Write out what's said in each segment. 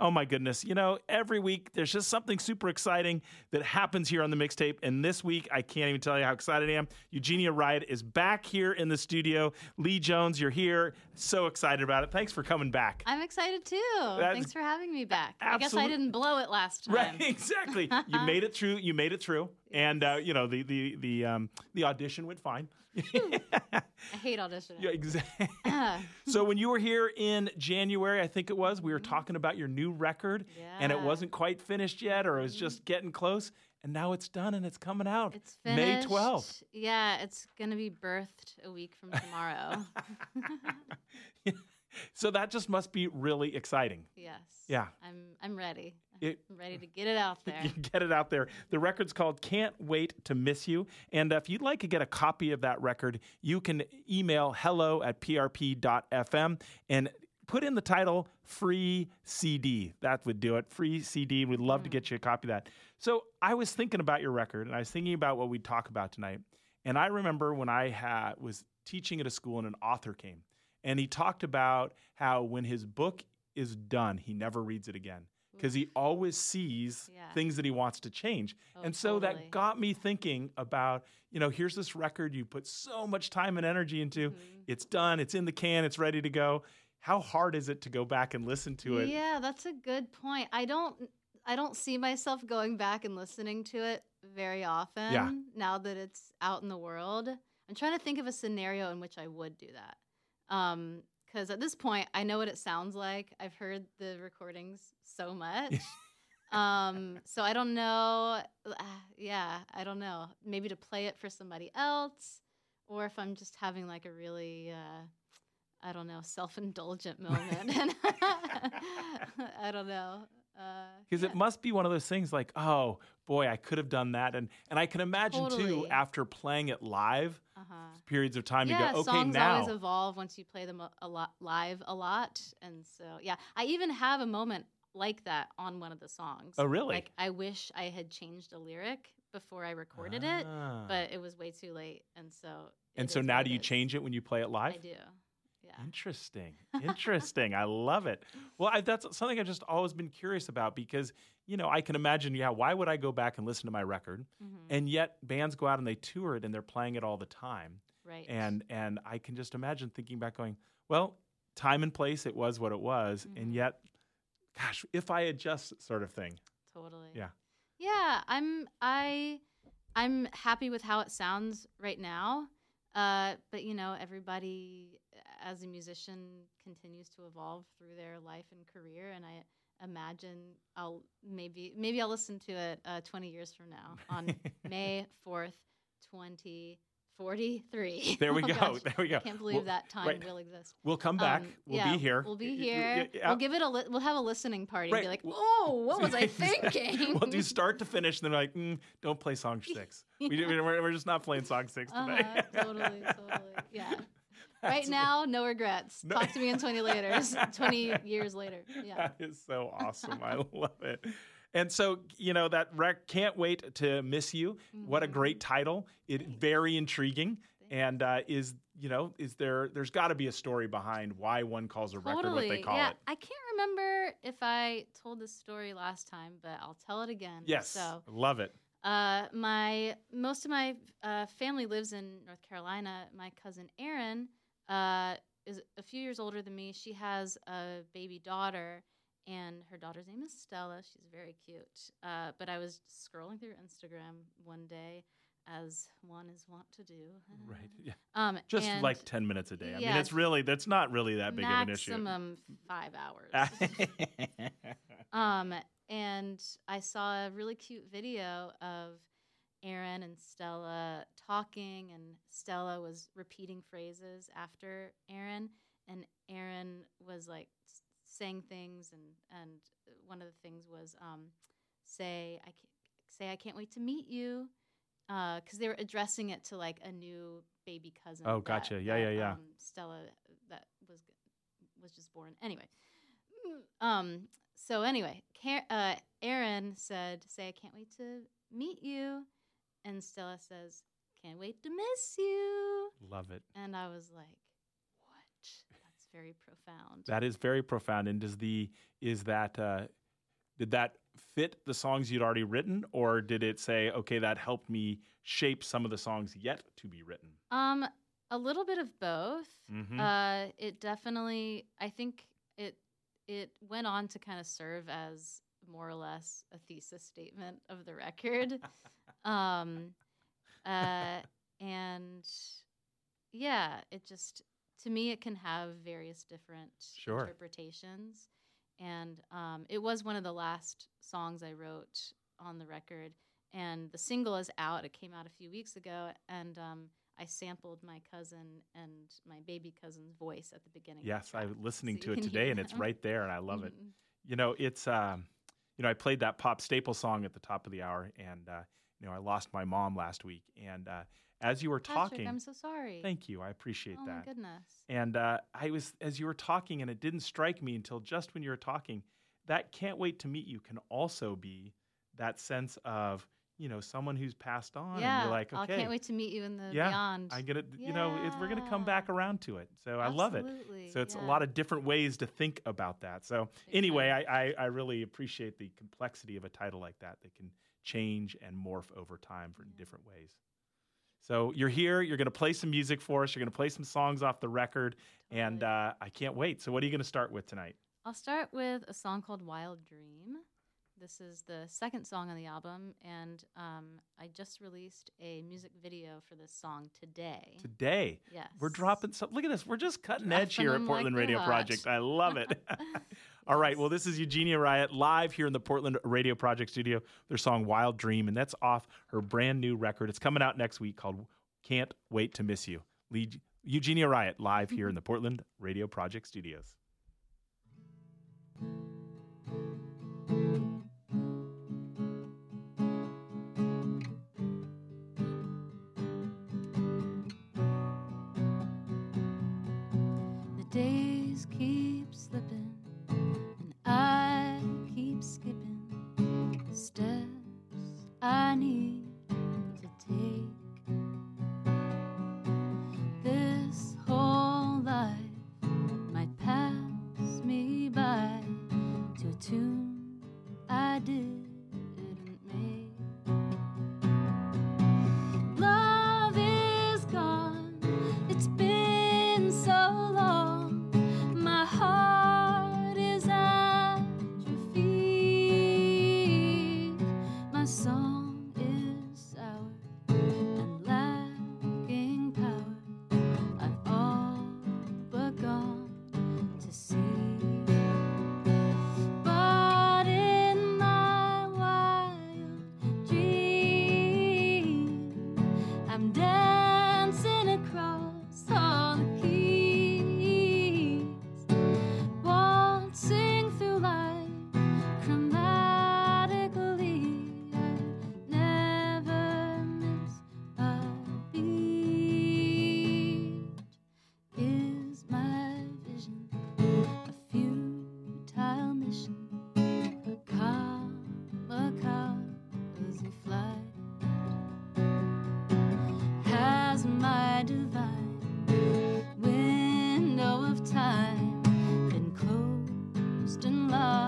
Oh my goodness. You know, every week there's just something super exciting that happens here on the mixtape. And this week, I can't even tell you how excited I am. Eugenia Riot is back here in the studio. Lee Jones, you're here. So excited about it. Thanks for coming back. I'm excited too. That's- Thanks for having me back. I guess I didn't blow it last time. Right, exactly. you made it through. You made it through, and uh, you know the the the um, the audition went fine. I hate auditioning. yeah, exactly. Ah, So when you were here in January, I think it was, we were talking about your new record, and it wasn't quite finished yet, or it was just getting close, and now it's done and it's coming out. it's May 12th. Yeah, it's gonna be birthed a week from tomorrow. so that just must be really exciting. yes. Yeah. I'm I'm ready. It- ready to get it out there. Get it out there. The record's called Can't Wait to Miss You. And if you'd like to get a copy of that record, you can email hello at prp.fm and put in the title Free CD. That would do it. Free CD. We'd love to hmm. get you a copy of that. So I was thinking about your record and I was thinking about what we'd talk about tonight. And I remember when I had, was teaching at a school and an author came and he talked about how when his book is done, he never reads it again because he always sees Yeah. things that he wants to change. Oh, and so totally. that got me thinking about, you know, here's this record you put so much time and energy into. Mm-hmm. It's done, it's in the can, it's ready to go. How hard is it to go back and listen to it? Yeah, that's a good point. I don't I don't see myself going back and listening to it very often now that it's out in the world. I'm trying to think of a scenario in which I would do that. Um because at this point I know what it sounds like. I've heard the recordings so much. um so I don't know ah, yeah, I don't know. Maybe to play it for somebody else or if I'm just having like a really uh I don't know, self-indulgent moment. I don't know. Because uh, it must be one of those things like, oh boy, I could have done that. And and I can imagine too, after playing it live, uh-huh. periods of time yeah, you go, okay, songs now. always evolve once you play them a, a lot live a lot, and so yeah, I even have a moment like that on one of the songs. Oh, really? Like I wish I had changed a lyric before I recorded it, Ah. but it was way too late, and so. and so now do you is. change it when you play it live? I do. Yeah. Interesting. Interesting. I love it. Well, I, that's something I've just always been curious about because, you know, I can imagine, yeah, why would I go back and listen to my record? Mhm. And yet bands go out and they tour it and they're playing it all the time. Right. And and I can just imagine thinking back going, well, time and place, it was what it was. And Mhm. yet, gosh, if I adjust sort of thing. Totally. Yeah. Yeah, I'm I I'm happy with how it sounds right now. Uh, but you know, everybody as a musician continues to evolve through their life and career, and I imagine I'll maybe maybe I'll listen to it uh, 20 years from now on May 4th, 2043. There we Oh, go. gosh, There we go. I can't believe Well, that time right. will exist. We'll come back. Um, we'll yeah, be here. We'll be here. yeah. We'll give it a. Li- we'll have a listening party Right. and be like, "Oh, what was I thinking?" we'll do start to finish, and then like, mm, don't play song six. We, we're, we're just not playing song six today. Uh-huh, totally, totally. Yeah. Right now, no regrets. No. Talk to me in 20 later. 20 years later. Yeah. That is so awesome. I love it. And so, you know, that rec can't wait to miss you. What a Mhm. great title. It Thanks. very intriguing. Thanks. And uh, is you know is there there's got to be a story behind why one calls a record Totally. what they call yeah. it. I can't remember if I told this story last time, but I'll tell it again. Yes, So, love it. uh, my most of my uh, family lives in North Carolina. My cousin Erin uh, is a few years older than me. She has a baby daughter, and her daughter's name is Stella. She's very cute. Uh, but I was scrolling through Instagram one day, as one is wont to do. Right. Yeah. Um, Just like ten minutes a day. I mean, it's really that's not really that big of an issue. maximum five hours. Um, and I saw a really cute video of Erin and Stella talking, and Stella was repeating phrases after Erin, and Erin was like s- saying things, and and one of the things was um, say I can't, say I can't wait to meet you, because they were addressing it to like a new baby cousin. Oh, that- gotcha. Yeah, that, yeah, yeah. Um, Stella that was was just born anyway. Um. So anyway, Car- uh, Erin said, "Say I can't wait to meet you," and Stella says, "Can't wait to miss you." love it. And I was like, "What? That's very profound. That is very profound. And does the is that uh, did that fit the songs you'd already written, or did it say, okay, that helped me shape some of the songs yet to be written? Um, a little bit of both. Mhm. Uh, it definitely, I think it it went on to kind of serve as more or less a thesis statement of the record. um, uh, and yeah, it just to me it can have various different Sure. interpretations. And um, it was one of the last songs I wrote on the record. And the single is out. It came out a few weeks ago, and um, I sampled my cousin and my baby cousin's voice at the beginning. the Yes, I'm listening so to it today, and it's right there, and I love it. Mhm. You know, it's um, you know, I played that pop staple song at the top of the hour, and uh, you know, I lost my mom last week, and uh, as you were Patrick, talking, I'm so sorry. thank you, I appreciate oh my that. goodness. And uh, I was as you were talking, and it didn't strike me until just when you were talking. That can't wait to meet you can also be that sense of you know someone who's passed on, and yeah, you're like, okay. I can't wait to meet you in the Yeah, beyond. I'm gonna, you know, it's, we're gonna come back around to it. So I love it. So it's a lot of different ways to think about that. So anyway. I, I, I really appreciate the complexity of a title like that that can change and morph over time for different ways. So you're here. You're going to play some music for us. You're going to play some songs off the record, and uh, I can't wait. So what are you going to start with tonight? I'll start with a song called Wild Dream. This is the second song on the album, and um, I just released a music video for this song today. Today yes. we're dropping some. Look at this. We're just cutting edge here at them like Portland Radio. Project. I love it. All right. Well, this is Eugenia Riot live here in the Portland Radio Project studio. Their song Wild Dream, and that's off her brand new record. It's coming out next week called Can't Wait to Miss You. Lead Eugenia Riot live here in the Portland Radio Project studios. Closed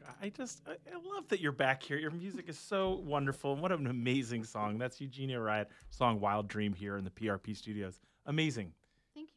my God! I just I, love that you're back here. Your music is so wonderful. What an amazing song! That's Eugenia Riot song "Wild Dream" here in the PRP studios. Amazing.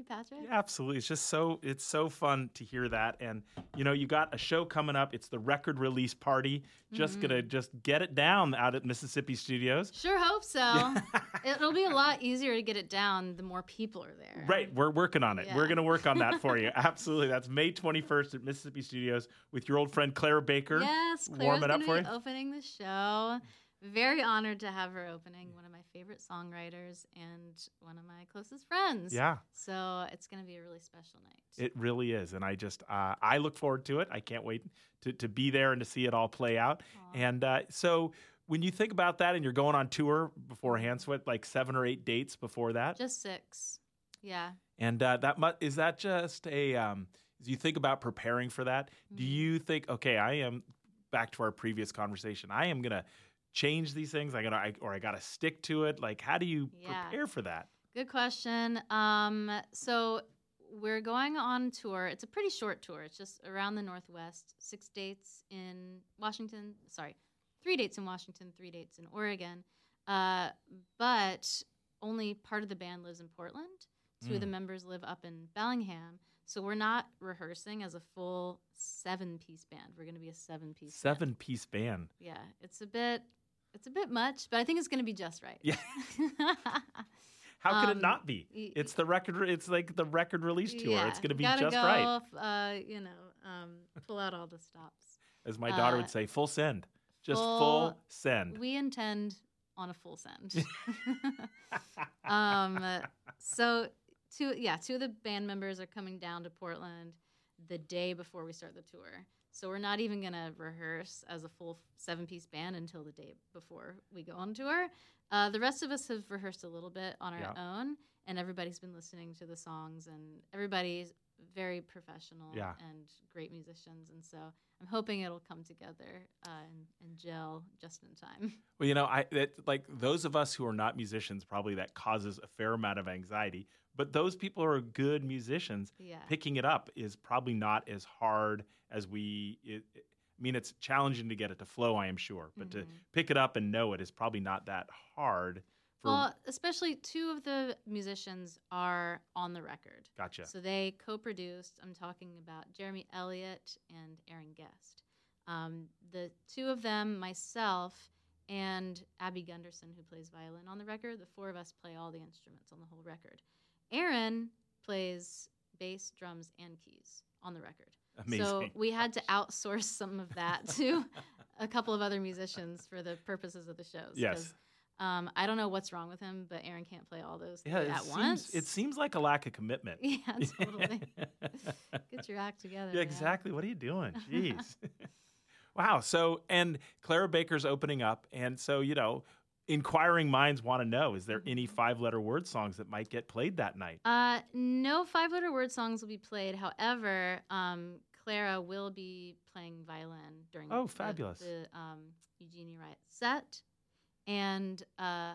Thank you, you, Patrick. Yeah, absolutely. It's just so it's so fun to hear that. And you know, you got a show coming up. It's the record release party. Just Mm-hmm. gonna just get it down out at Mississippi Studios. Sure hope so. It'll be a lot easier to get it down the more people are there. Right, we're working on it. We're going to work on that for you. Absolutely. That's May 21st at Mississippi Studios with your old friend Clara Baker. Yes, Claire's warm it up for you. opening the show. Very honored to have her opening. One of my favorite songwriters and one of my closest friends. Yeah, So it's going to be a really special night. it really is. And I just, uh, I look forward to it. I can't wait to, to be there and to see it all play out. Aw. And uh, so when you think about that and you're going on tour beforehand, so what, like seven or eight dates before that? Just six. Yeah. And uh, that mu- is that just a, um, as you think about preparing for that, do Mhm. you think, okay, I am back to our previous conversation, I am going to change these things. I gotta, I, or I got to stick to it. Like, how do you Yeah. prepare for that? Good question. Um, so we're going on tour. It's a pretty short tour. It's just around the Northwest. Six dates in Washington. Sorry, three dates in Washington, three dates in Oregon. Uh, but only part of the band lives in Portland. Two of the Mm. members live up in Bellingham. So we're not rehearsing as a full seven-piece band. We're going to be a seven-piece. band. Seven piece band. Yeah, it's a bit. It's a bit much, but I think it's going to be just right. Yeah. How could it Um, not be? It's the record. It's like the record release tour. it's going to be just go, right, Uh, you know, um, pull out all the stops. as my daughter uh, would say. Full send, just full, full- send. We intend on a full send. um, so two, yeah, two of the band members are coming down to Portland the day before we start the tour. So we're not even gonna rehearse as a full seven-piece band until the day before we go on tour. Uh, the rest of us have rehearsed a little bit on our Yeah. own, and everybody's been listening to the songs, and everybody's very professional Yeah. and great musicians, and so I'm hoping it'll come together uh, and, and gel just in time. Well, you know, I that, like those of us who are not musicians, probably that causes a fair amount of anxiety. But those people who are good musicians, Yeah. picking it up is probably not as hard as we. It, it- I mean, it's challenging to get it to flow, I am sure, but to Mhm. pick it up and know it is probably not that hard. Well, especially two of the musicians are on the record. gotcha. So they co produced. I'm talking about Jeremy Elliott and Aaron Guest. Um, the two of them, myself, and Abby Gunderson, who plays violin on the record, the four of us play all the instruments on the whole record. Aaron plays bass, drums, and keys on the record. Amazing. So we had to outsource some of that to a couple of other musicians for the purposes of the shows. Yes. Um, I don't know what's wrong with him, but Aaron can't play all those yeah, it at seems, once. It seems like a lack of commitment. yeah, totally. Get your act together. Yeah, man. exactly. What are you doing? Jeez. wow. So, and Clara Baker's opening up. And so, you know, inquiring minds want to know is there any Mhm. five letter word songs that might get played that night? Uh, no five-letter word songs will be played. However, um, Clara will be playing violin during Oh, the- fabulous. the, um, Eugenia Riot set, and uh,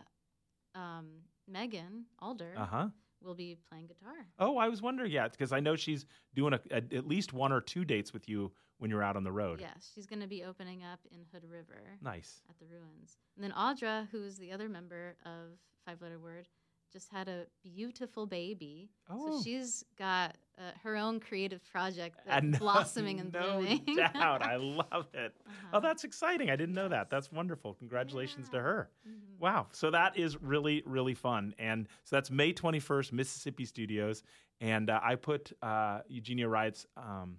um, Megan Alder Uh huh. will be playing guitar. Oh, I was wondering, yeah, because I know she's doing a, a, at least one or two dates with you when you're out on the road. Yes, she's going to be opening up in Hood River Nice. at the ruins. And then Audra, who's the other member of Five Letter Word, just had a beautiful baby. Oh. So she's got uh, her own creative project that's blossoming and no blooming. doubt. I love it. Uh-huh. Oh, that's exciting. I didn't know that. That's wonderful. Congratulations to Yeah. her. Mhm. Wow. So that is really, really fun. And so that's May 21st, Mississippi Studios. And uh, I put uh, Eugenia Riot's um,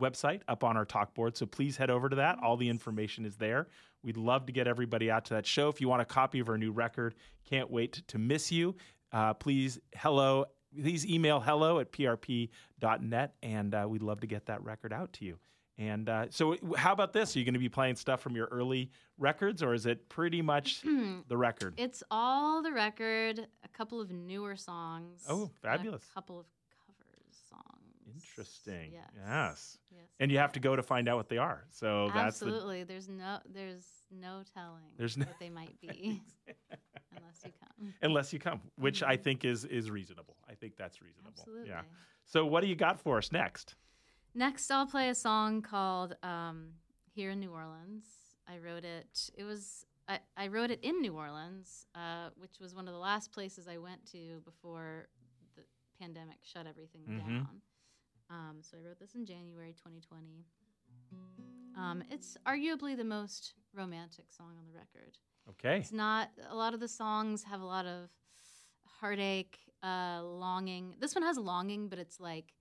website up on our talk board. So please head over to that. All the information is there. We'd love to get everybody out to that show. If you want a copy of our new record, can't wait to miss you. Uh, please, hello. Please email hello at prp.net, and uh, we'd love to get that record out to you. And uh, so, how about this? Are you going to be playing stuff from your early records, or is it pretty much the record? It's all the record, a couple of newer songs. Oh, fabulous. A couple of. Interesting. Yes. Yes. Yes. And you have to go to find out what they are. So that's the. Absolutely. There's no there's no telling There's no- what they might be unless you come. Unless you come, which I Mhm. think is is reasonable. I think that's reasonable. Absolutely. Yeah. So what do you got for us next? Next, I'll play a song called um, "Here in New Orleans." I wrote it. It was I, I wrote it in New Orleans, uh, which was one of the last places I went to before the pandemic shut everything Mhm. down. Um, so I wrote this in January 2020. Um, it's arguably the most romantic song on the record. Okay. It's not a lot of the songs have a lot of heartache, uh, longing. This one has longing, but it's like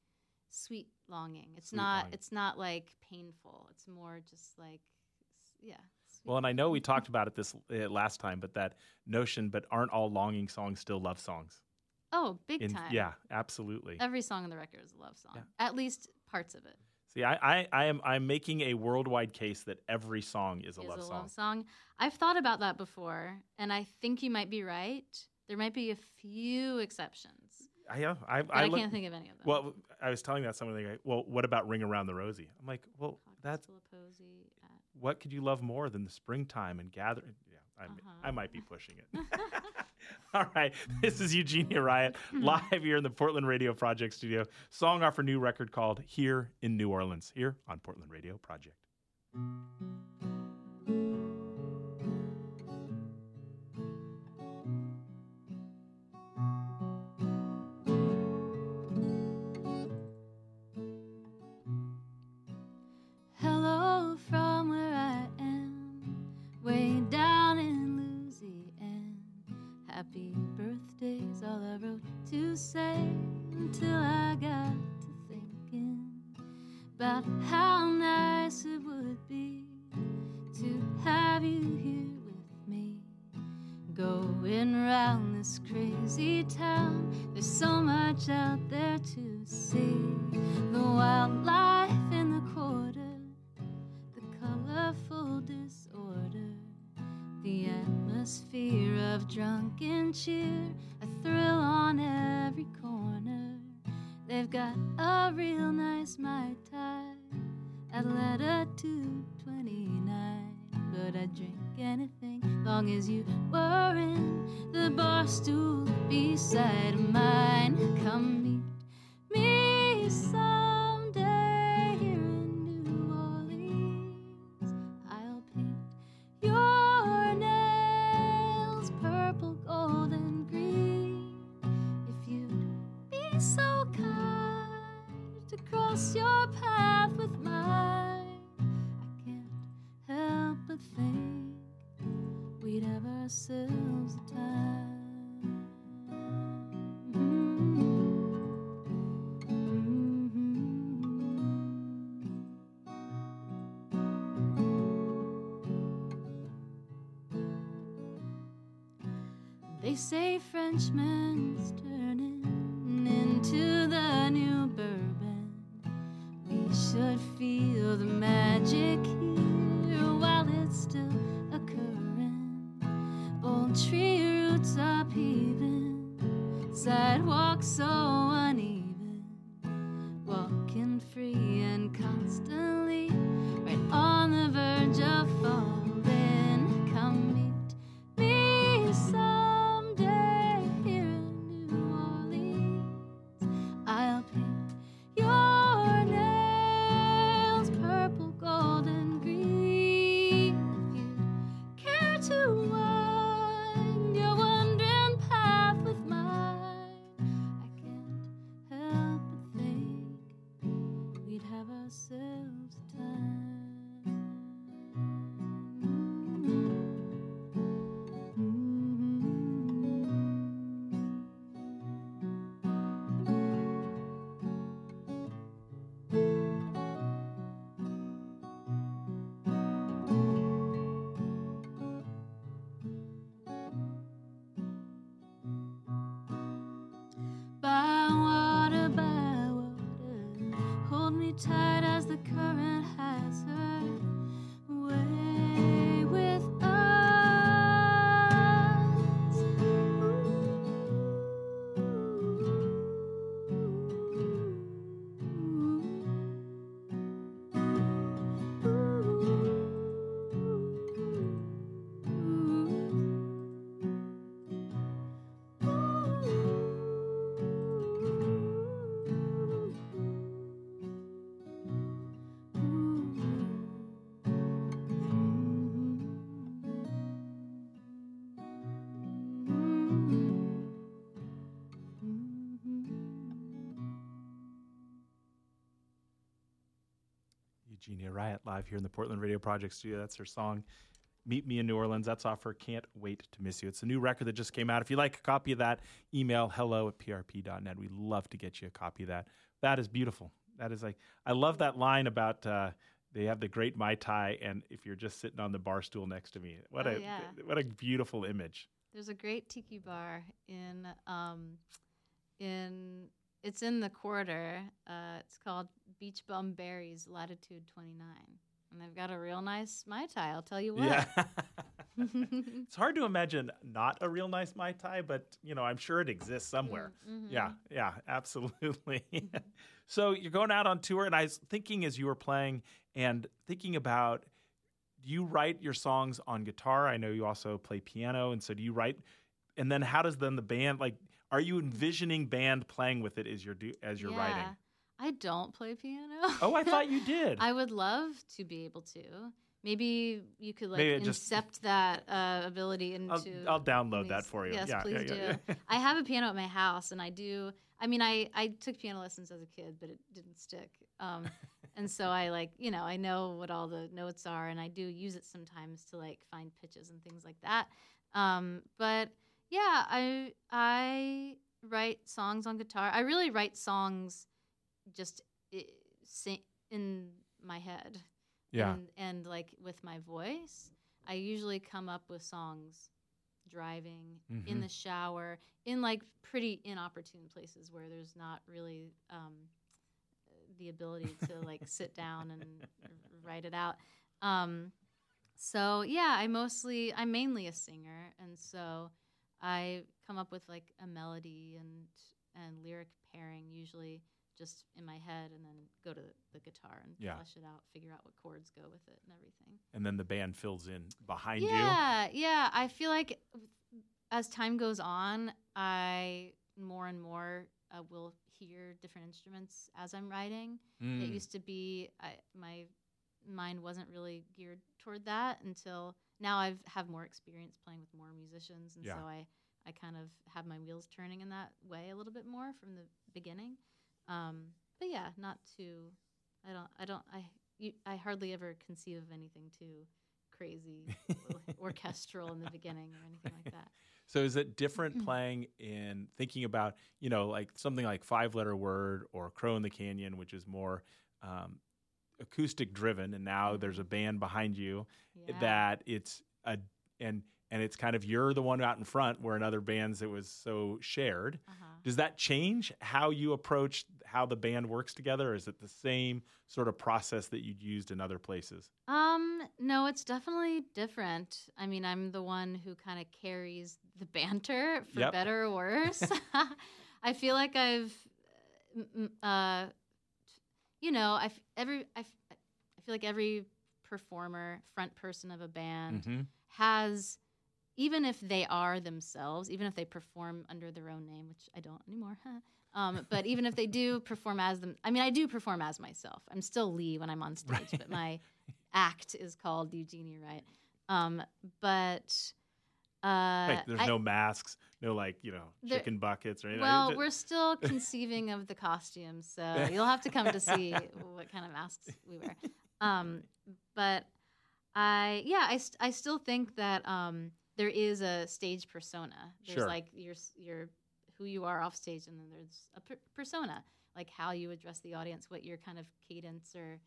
sweet longing. It's Sweet not. longing. It's not like painful. It's more just like, yeah. Well, and I know we talked about it this uh, last time, but that notion, but aren't all longing songs still love songs? Oh, big In- time. yeah, absolutely. Every song on the record is a love song. Yeah. At least parts of it See, I, I, I am I'm making a worldwide case that every song is a is love a song. love song. I've thought about that before, and I think you might be right. There might be a few exceptions, I, yeah, I, but I, I, look- can't think of any of them. Well, I was telling that somebody, like, well, what about Ring Around the Rosie? I'm like, well, Pockets that's full of posy at- what could you love more than the springtime and gathering? Uh-huh. I might be pushing it. All right, this is Eugenia Riot live here in the Portland Radio Project studio. Song off her new record called "Here in New Orleans" here on Portland Radio Project. Have you here with me. Going round this crazy town, there's so much out there to see. The wildlife in the quarter, the colorful disorder, the atmosphere of drunken cheer, a thrill on every corner. They've got a real nice Mai Tai at Latitude 29. But I'd drink anything long as you were in the bar stool beside mine. Come ourselves a time. Mm-hmm. Mm-hmm. They say Frenchmen's live here in the Portland Radio Project studio. That's her song, Meet Me in New Orleans. That's off her Can't Wait to Miss You. It's a new record that just came out. If you like a copy of that, email hello at prp.net. We'd love to get you a copy of that. That is beautiful. That is like, I love that line about, uh, they have the great mai tai, and if you're just sitting on the bar stool next to me, what Oh, a yeah. what a beautiful image. There's a great tiki bar in um, in it's in the quarter. Uh, it's called Beach Bum Berries, Latitude 29, and they've got a real nice mai tai. I'll tell you what. Yeah. it's hard to imagine not a real nice mai tai, but you know, I'm sure it exists somewhere. Mhm. Yeah, yeah, absolutely. so you're going out on tour, and I was thinking as you were playing and thinking about, do you write your songs on guitar? I know you also play piano, and so do you write? And then how does then the band like? Are you envisioning band playing with it as you're do as you're yeah. writing? I don't play piano. Oh, I thought you did. I would love to be able to. Maybe you could like Maybe just- incept that uh, ability I'll, into. I'll download that for you. Yes, yeah, please yeah, yeah, do. I have a piano at my house, and I do. I mean, I I took piano lessons as a kid, but it didn't stick. Um, and so I like, you know, I know what all the notes are, and I do use it sometimes to like find pitches and things like that. Um, but yeah, I I write songs on guitar. I really write songs just in my head yeah. and, and like with my voice i usually come up with songs driving in Mhm. the shower in like pretty inopportune places where there's not really um, the ability to like sit down and write it out um, so yeah i mostly i'm mainly a singer and so i come up with like a melody and and lyric pairing usually just in my head and then go to the, the guitar and Yeah. flesh it out figure out what chords go with it and everything and then the band fills in behind you. yeah yeah i feel like as time goes on i more and more uh, will hear different instruments as i'm writing it Mm. used to be I, my mind wasn't really geared toward that until now I've have more experience playing with more musicians, and Yeah. so I I kind of have my wheels turning in that way a little bit more from the beginning. Um, but yeah, not too. I don't. I don't. I you, I hardly ever conceive of anything too crazy or orchestral in the beginning or anything like that. So is it different playing in thinking about, you know, like something like Five Letter Word or Crow in the Canyon, which is more um, acoustic driven, and now there's a band behind you Yeah. that it's a and and it's kind of you're the one out in front, where in other bands it was so shared. Uh-huh. Does that change how you approach how the band works together? Or is it the same sort of process that you'd used in other places? Um, no, it's definitely different. I mean, I'm the one who kind of carries the banter, for Yep. better or worse. I feel like I've, uh, you know, I every I, f- I feel like every performer, front person of a band, Mhm. has, even if they are themselves, even if they perform under their own name, which I don't anymore. um, but even if they do perform as them, I mean, I do perform as myself. I'm still Lee when I'm on stage, Right. but my act is called Eugenia Riot. Um, but uh, Right, there's I- no masks, no like you know There- chicken buckets or anything. well, It's- we're still conceiving of the costumes, so you'll have to come to see what kind of masks we wear. Um, but I, yeah, I, st- I still think that um, there is a stage persona. There's Sure. like your your who you are off stage, and then there's a per- persona, like how you address the audience, what your kind of cadence or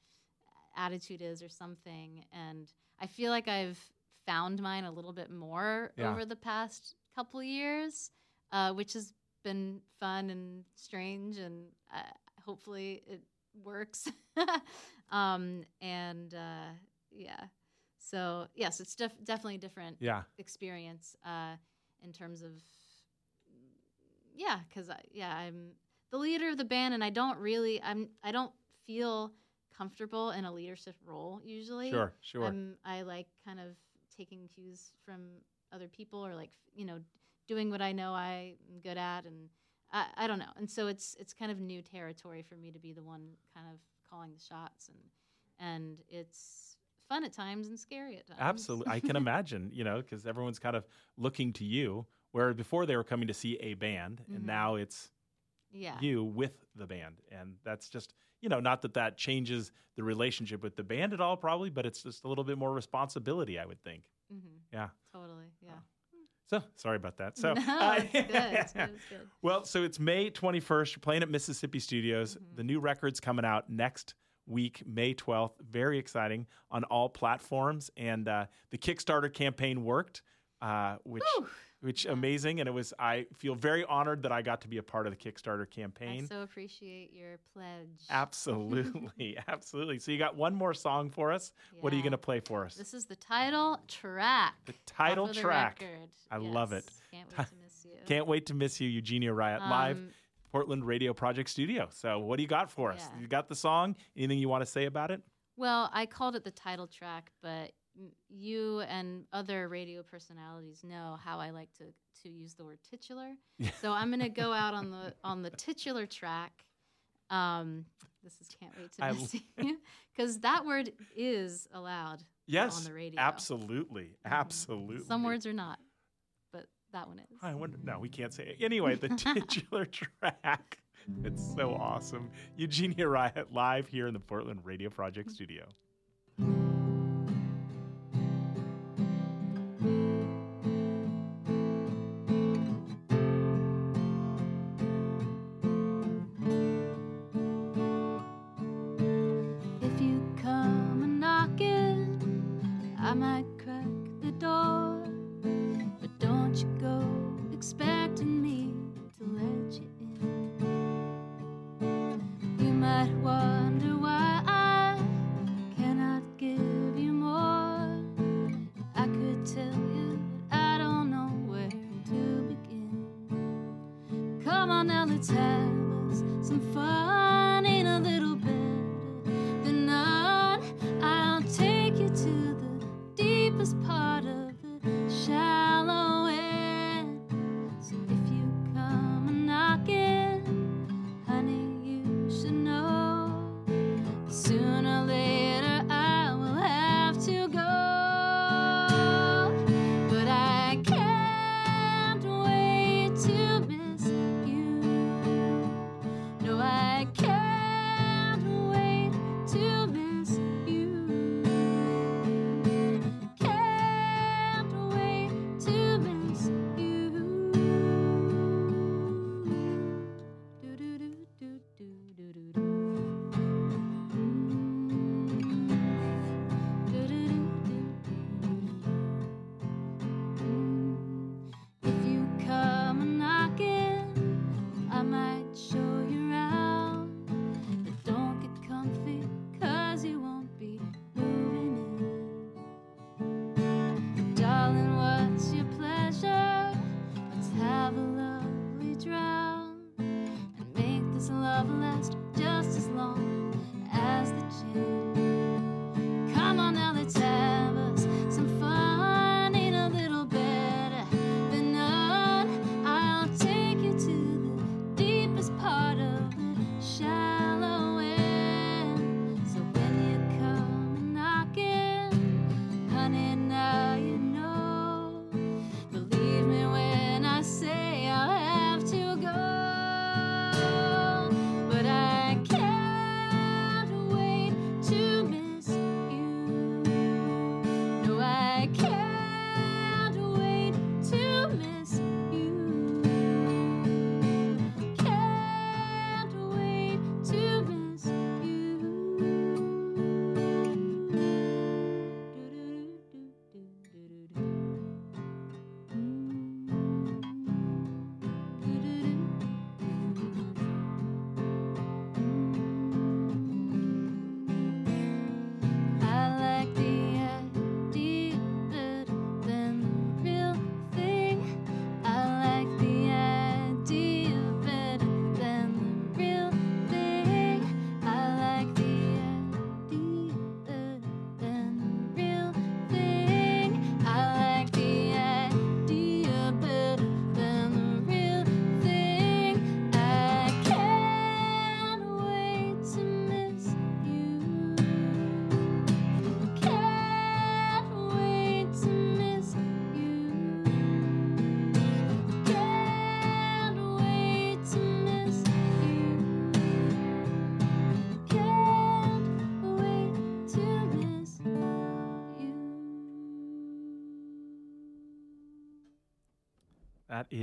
attitude is, or something. And I feel like I've found mine a little bit more Yeah. over the past couple years, uh, which has been fun and strange, and uh, hopefully it works. um, and uh, yeah, so yes, it's def- definitely a different yeah, experience uh, in terms of yeah, because yeah, I'm the leader of the band, and I don't really I'm I don't feel comfortable in a leadership role usually. sure, sure. I'm, I like kind of taking cues from other people or like you know doing what I know I'm good at and I, I don't know and so it's it's kind of new territory for me to be the one kind of calling the shots and and it's fun at times and scary at times. Absolutely, I can imagine. You know, because everyone's kind of looking to you, where before they were coming to see a band, and Mhm. now it's yeah. you with the band, and that's just you know, not that that changes the relationship with the band at all, probably, but it's just a little bit more responsibility, I would think. Mm-hmm. Yeah. Totally. Yeah. So sorry about that. So no, uh, it's good. It's good. It's good. well, so it's May 21st. You're playing at Mississippi Studios. Mhm. The new record's coming out next week, May 12th. Very exciting on all platforms. And uh, the Kickstarter campaign worked, uh, which which amazing. And it was I feel very honored that I got to be a part of the Kickstarter campaign. I so appreciate your pledge. Absolutely, absolutely. So you got one more song for us. What are you going to play for us? This is the title track. The title the track. record. I love it. Can't wait to miss you. Can't wait to miss you, Eugenia Riot, live Um, Portland Radio Project Studio. So what do you got for us? Yeah. You got the song? Anything you want to say about it? Well, I called it the title track, but you and other radio personalities know how I like to to use the word titular. So I'm going to go out on the on the titular track. Um, this is can't wait to I miss you because that word is allowed Yes. on the radio. Absolutely. Mhm. Absolutely. Some words are not, that one is. I wonder. No, we can't say it. Anyway, the titular track. It's so awesome. Eugenia Riot live here in the Portland Radio Project studio. last just as long as the chin.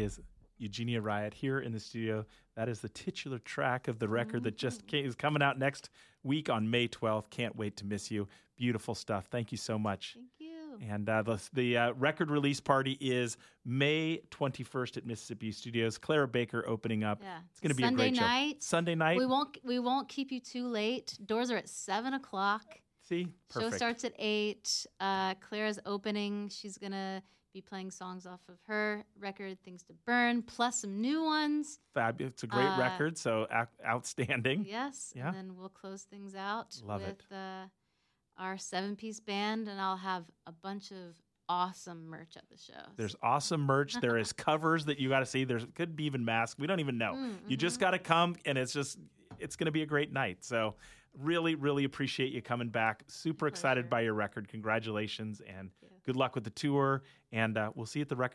Is Eugenia Riot here in the studio. That is the titular track of the record mm-hmm. that just came, is coming out next week on May 12th. Can't wait to miss you. Beautiful stuff. Thank you so much. Thank you. And uh, the, the uh, record release party is May 21st at Mississippi Studios. Clara Baker opening up. Yeah. It's going to be Sunday a great night. show. Sunday night. We won't we won't keep you too late. Doors are at seven o'clock. See, Perfect. Show starts at eight. Uh, Clara's opening. She's gonna be playing songs off of her record, Things to Burn, plus some new ones. Fabulous. It's a great uh, record, so outstanding. Yes. Yeah. And then we'll close things out Love with it. Uh, our seven piece band, and I'll have a bunch of awesome merch at the show. There's awesome merch. there is covers that you got to see. There's could be even masks. We don't even know. Mm-hmm. You just got to come, and it's just it's going to be a great night. So really, really appreciate you coming back. Super excited by your record. Congratulations and good luck with the tour. And uh, we'll see you at the record.